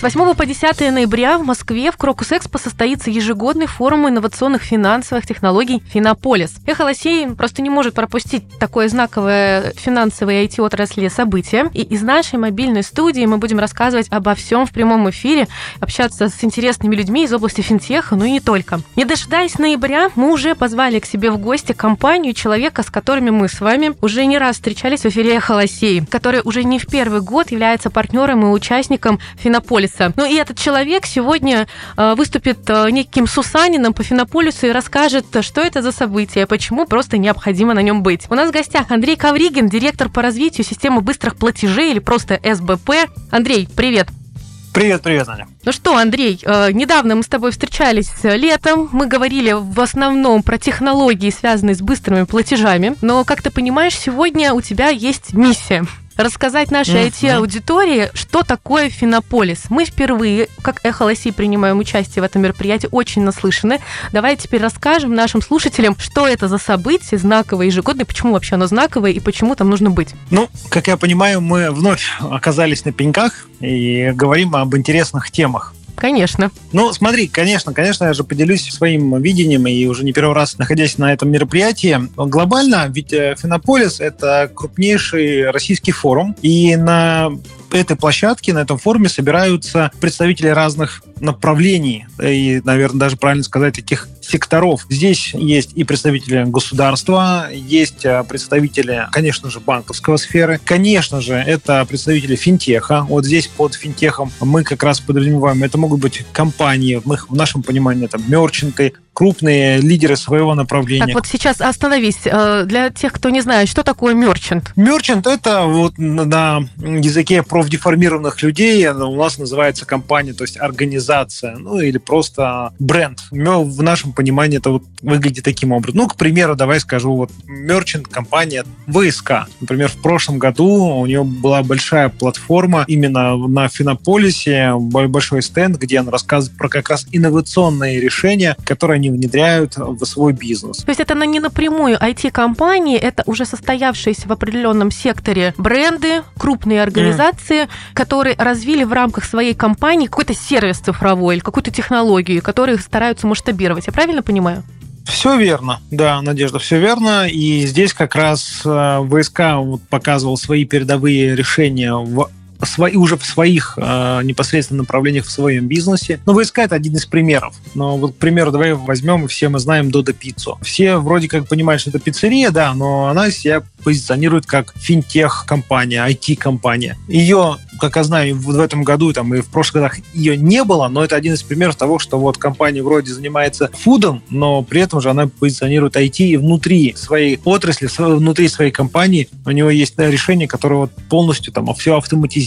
С 8 по 10 ноября в Москве в Крокус Экспо состоится ежегодный форум инновационных финансовых технологий «Финополис». Эхолосей просто не может пропустить такое знаковое финансовое IT-отрасли событие. И из нашей мобильной студии мы будем рассказывать обо всем в прямом эфире, общаться с интересными людьми из области финтеха, ну и не только. Не дожидаясь ноября, мы уже позвали к себе в гости компанию человека, с которыми мы с вами уже не раз встречались в эфире «Эхолосей», который уже не в первый год является партнером и участником «Финополис» Финополиса. Ну и этот человек сегодня э, выступит э, неким Сусанином по Финополису и расскажет, что это за событие, почему просто необходимо на нем быть. У нас в гостях Андрей Кавригин, директор по развитию системы быстрых платежей или просто СБП. Андрей, привет. Привет, привет, Аня. Ну что, Андрей, э, недавно мы с тобой встречались летом. Мы говорили в основном про технологии, связанные с быстрыми платежами. Но, как ты понимаешь, сегодня у тебя есть миссия рассказать нашей IT-аудитории, что такое Финополис. Мы впервые, как Эхо Лоси, принимаем участие в этом мероприятии, очень наслышаны. Давай теперь расскажем нашим слушателям, что это за событие знаковое ежегодное, почему вообще оно знаковое и почему там нужно быть. Ну, как я понимаю, мы вновь оказались на пеньках и говорим об интересных темах. Конечно. Ну, смотри, конечно, конечно, я же поделюсь своим видением и уже не первый раз находясь на этом мероприятии. Глобально, ведь э, Финополис — это крупнейший российский форум, и на этой площадке, на этом форуме собираются представители разных направлений и, наверное, даже правильно сказать, таких секторов. Здесь есть и представители государства, есть а, представители, конечно же, банковского сферы. Конечно же, это представители финтеха. Вот здесь под финтехом мы как раз подразумеваем, это могут быть компании, мы, в нашем понимании, это мерчанты, крупные лидеры своего направления. Так вот сейчас остановись. Э, для тех, кто не знает, что такое мерчант? Мерчант – это вот на языке профдеформированных людей у нас называется компания, то есть организация, ну или просто бренд. В нашем понимании это вот выглядит таким образом. Ну, к примеру, давай скажу, вот мерчант компания ВСК. Например, в прошлом году у нее была большая платформа именно на Финополисе, большой стенд, где она рассказывает про как раз инновационные решения, которые они внедряют в свой бизнес. То есть это не напрямую IT-компании, это уже состоявшиеся в определенном секторе бренды, крупные организации, mm. которые развили в рамках своей компании какой-то сервис цифровой или какую-то технологию, которые стараются масштабировать. Я правильно понимаю? Все верно, да, Надежда, все верно. И здесь как раз э, ВСК показывал свои передовые решения в свои, уже в своих э, непосредственно направлениях в своем бизнесе. Но ВСК это один из примеров. Но вот, к примеру, давай возьмем, все мы знаем Додо Пиццу. Все вроде как понимают, что это пиццерия, да, но она себя позиционирует как финтех-компания, IT-компания. Ее как я знаю, в этом году там, и в прошлых годах ее не было, но это один из примеров того, что вот компания вроде занимается фудом, но при этом же она позиционирует IT и внутри своей отрасли, внутри своей компании. У него есть решение, которое вот полностью там все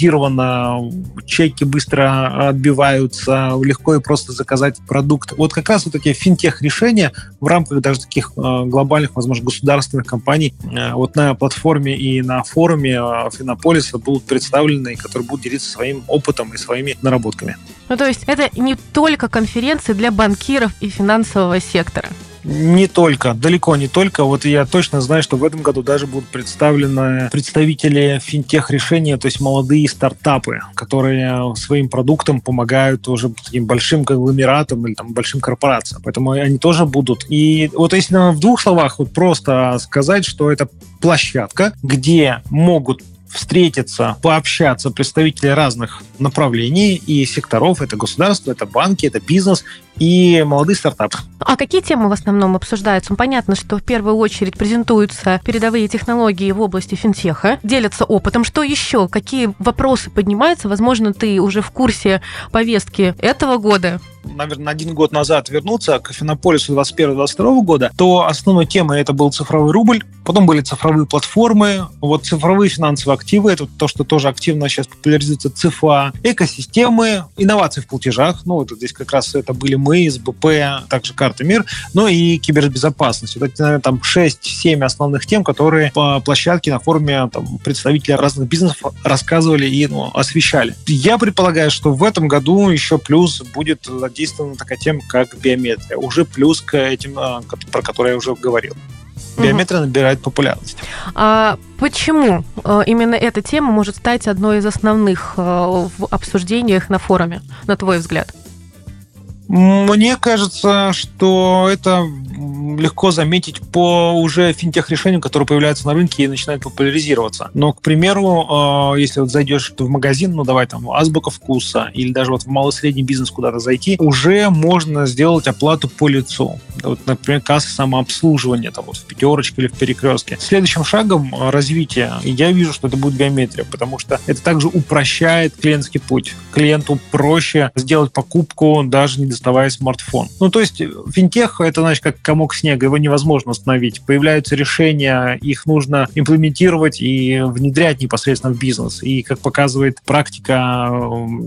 автоматизировано, чеки быстро отбиваются, легко и просто заказать продукт. Вот как раз вот такие финтех-решения в рамках даже таких э, глобальных, возможно, государственных компаний э, вот на платформе и на форуме э, Финополиса будут представлены, которые будет делиться своим опытом и своими наработками. Ну, то есть это не только конференции для банкиров и финансового сектора. Не только, далеко не только. Вот я точно знаю, что в этом году даже будут представлены представители финтех-решения, то есть молодые стартапы, которые своим продуктом помогают уже таким большим конгломератам или там большим корпорациям. Поэтому они тоже будут. И вот если в двух словах вот просто сказать, что это площадка, где могут встретиться, пообщаться представители разных направлений и секторов. Это государство, это банки, это бизнес и молодые стартапы. А какие темы в основном обсуждаются? Понятно, что в первую очередь презентуются передовые технологии в области финтеха, делятся опытом. Что еще? Какие вопросы поднимаются? Возможно, ты уже в курсе повестки этого года наверное, один год назад вернуться к Финополису 21-22 года, то основной темой это был цифровой рубль, потом были цифровые платформы, вот цифровые финансовые активы, это то, что тоже активно сейчас популяризуется ЦИФА, экосистемы, инновации в платежах, ну вот здесь как раз это были мы, СБП, также карта МИР, ну и кибербезопасность. Вот это, наверное, там 6-7 основных тем, которые по площадке на форуме там, представители разных бизнесов рассказывали и ну, освещали. Я предполагаю, что в этом году еще плюс будет задействована такая тема, как биометрия. Уже плюс к этим, а, про которые я уже говорил. биометрия набирает популярность. А почему э, именно эта тема может стать одной из основных э, в обсуждениях на форуме, на твой взгляд? Мне кажется, что это легко заметить по уже финтех-решениям, которые появляются на рынке и начинают популяризироваться. Но, к примеру, э, если вот зайдешь в магазин, ну давай там азбука вкуса, или даже вот в малый средний бизнес куда-то зайти, уже можно сделать оплату по лицу. Вот, например, касса самообслуживания, там вот в пятерочке или в перекрестке. Следующим шагом развития я вижу, что это будет биометрия, потому что это также упрощает клиентский путь. Клиенту проще сделать покупку, даже не доставая смартфон. Ну, то есть финтех — это, значит, как комок снега, его невозможно остановить. Появляются решения, их нужно имплементировать и внедрять непосредственно в бизнес. И, как показывает практика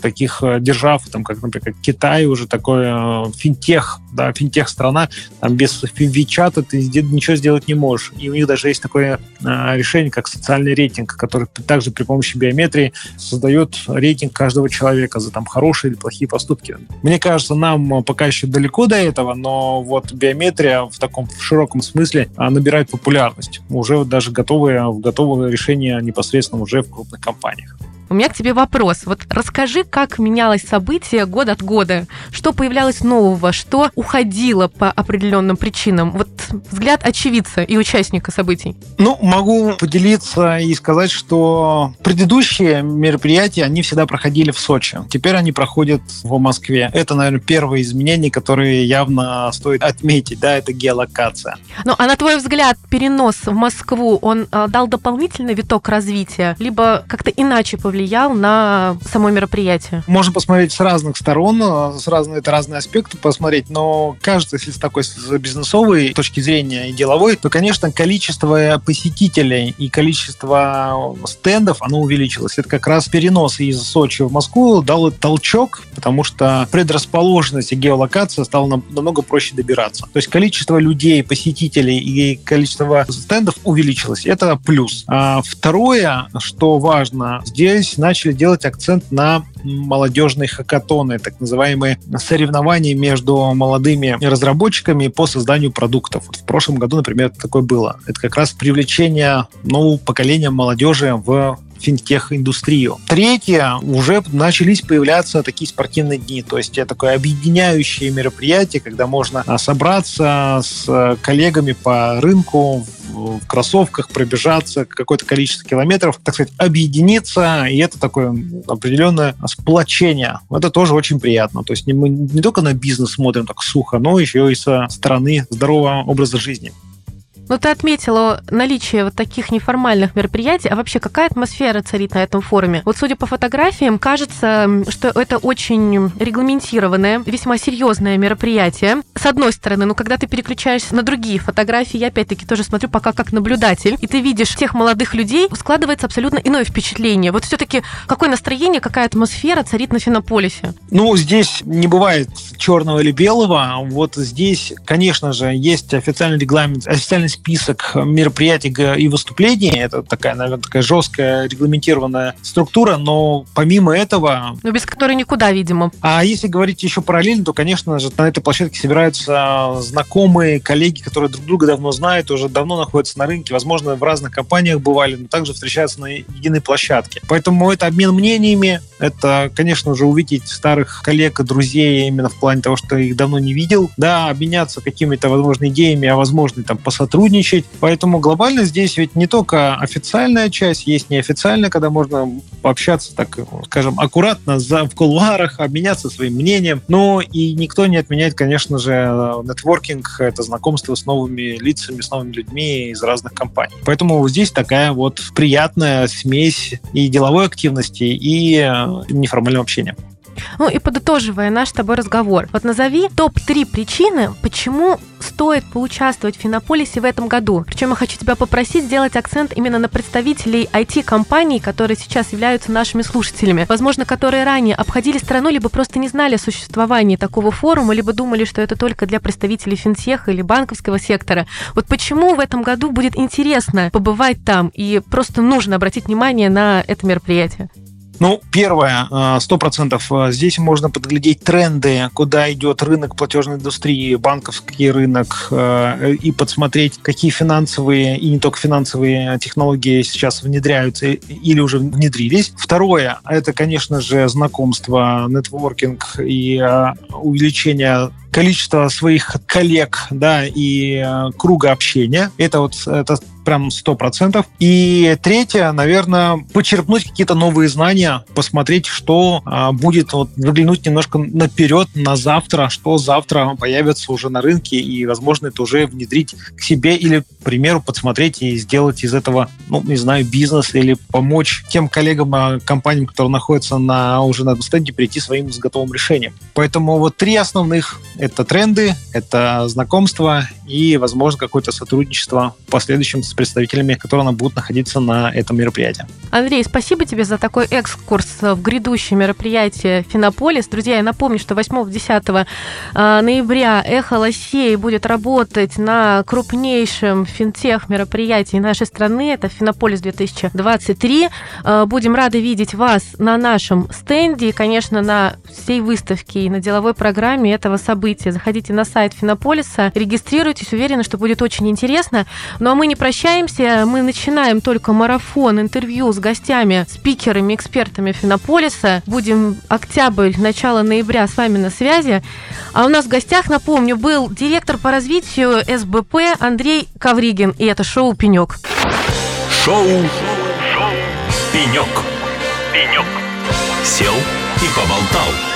таких э, держав, там, как, например, Китай, уже такой э, финтех, да, финтех-страна, там без Вичата ты ничего сделать не можешь. И у них даже есть такое э, решение, как социальный рейтинг, который также при помощи биометрии создает рейтинг каждого человека за там хорошие или плохие поступки. Мне кажется, нам пока еще далеко до этого, но вот биометрия в таком в широком смысле а, набирает популярность. Уже даже готовые, готовые решения непосредственно уже в крупных компаниях. У меня к тебе вопрос. Вот расскажи, как менялось событие год от года. Что появлялось нового, что уходило по определенным причинам? Вот взгляд очевидца и участника событий. Ну, могу поделиться и сказать, что предыдущие мероприятия, они всегда проходили в Сочи. Теперь они проходят в Москве. Это, наверное, первые изменения, которые явно стоит отметить. Да, это геолокация. Ну, а на твой взгляд, перенос в Москву, он э, дал дополнительный виток развития? Либо как-то иначе повлиял повлиял на само мероприятие? Можно посмотреть с разных сторон, э, с разные, это разные аспекты посмотреть, но кажется, если с такой с бизнесовой точки зрения и деловой, то, конечно, количество посетителей и количество стендов, оно увеличилось. Это как раз перенос из Сочи в Москву дал толчок, потому что предрасположенность и геолокация стала намного проще добираться. То есть количество людей, посетителей и количество стендов увеличилось. Это плюс. А второе, что важно, здесь здесь начали делать акцент на молодежные хакатоны, так называемые соревнования между молодыми разработчиками по созданию продуктов. Вот в прошлом году, например, такое было. Это как раз привлечение нового поколения молодежи в финтех-индустрию. Третье, уже начались появляться такие спортивные дни, то есть это такое объединяющее мероприятие, когда можно а, собраться с коллегами по рынку в кроссовках, пробежаться какое-то количество километров, так сказать, объединиться, и это такое определенное сплочение. Это тоже очень приятно. То есть мы не только на бизнес смотрим так сухо, но еще и со стороны здорового образа жизни. Ну, ты отметила наличие вот таких неформальных мероприятий. А вообще, какая атмосфера царит на этом форуме? Вот судя по фотографиям, кажется, что это очень регламентированное, весьма серьезное мероприятие. С одной стороны, ну, когда ты переключаешься на другие фотографии, я опять-таки тоже смотрю пока как наблюдатель, и ты видишь тех молодых людей, складывается абсолютно иное впечатление. Вот все-таки какое настроение, какая атмосфера царит на Финополисе? Ну, здесь не бывает черного или белого. Вот здесь, конечно же, есть официальный регламент, официальный список мероприятий и выступлений. Это такая, наверное, такая жесткая регламентированная структура, но помимо этого... Ну, без которой никуда, видимо. А если говорить еще параллельно, то, конечно же, на этой площадке собираются знакомые, коллеги, которые друг друга давно знают, уже давно находятся на рынке, возможно, в разных компаниях бывали, но также встречаются на единой площадке. Поэтому это обмен мнениями, это, конечно же, увидеть старых коллег и друзей именно в плане того, что их давно не видел, да, обменяться какими-то, возможно, идеями, а возможно, там, посотрудничать сотрудничать. Поэтому глобально здесь ведь не только официальная часть, есть неофициальная, когда можно пообщаться, так скажем, аккуратно за, в кулуарах, обменяться своим мнением. Но и никто не отменяет, конечно же, нетворкинг, это знакомство с новыми лицами, с новыми людьми из разных компаний. Поэтому здесь такая вот приятная смесь и деловой активности, и э, неформального общения. Ну и подытоживая наш с тобой разговор, вот назови топ-3 причины, почему стоит поучаствовать в Финополисе в этом году. Причем я хочу тебя попросить сделать акцент именно на представителей IT-компаний, которые сейчас являются нашими слушателями. Возможно, которые ранее обходили страну, либо просто не знали о существовании такого форума, либо думали, что это только для представителей финтеха или банковского сектора. Вот почему в этом году будет интересно побывать там и просто нужно обратить внимание на это мероприятие? Ну, первое, э, сто процентов. Э, здесь можно подглядеть тренды, куда идет рынок платежной индустрии, банковский рынок, и подсмотреть, какие финансовые и не только финансовые технологии сейчас внедряются или уже внедрились. Второе, это, конечно же, знакомство, нетворкинг и увеличение количество своих коллег, да, и э, круга общения. Это вот это прям сто процентов. И третье, наверное, почерпнуть какие-то новые знания, посмотреть, что а, будет, вот, выглянуть немножко наперед, на завтра, что завтра появится уже на рынке, и, возможно, это уже внедрить к себе или, к примеру, подсмотреть и сделать из этого, ну, не знаю, бизнес или помочь тем коллегам, а, компаниям, которые находятся на, уже на стенде, прийти своим с готовым решением. Поэтому вот три основных — это тренды, это знакомство и, возможно, какое-то сотрудничество в последующем с представителями, которые будут находиться на этом мероприятии. Андрей, спасибо тебе за такой экскурс в грядущее мероприятие Финополис. Друзья, я напомню, что 8-10 а, ноября Эхо Лосей будет работать на крупнейшем финтех мероприятии нашей страны. Это Финополис 2023. А, будем рады видеть вас на нашем стенде и, конечно, на всей выставке и на деловой программе этого события. Заходите на сайт Финополиса, регистрируйтесь, уверены, что будет очень интересно. Ну а мы не прощаемся. Мы начинаем только марафон интервью с гостями, спикерами, экспертами Финополиса. Будем октябрь, начало ноября с вами на связи. А у нас в гостях, напомню, был директор по развитию СБП Андрей Ковригин. И это шоу «Пенек». Шоу, шоу «Пенек». «Пенек». Сел и поболтал.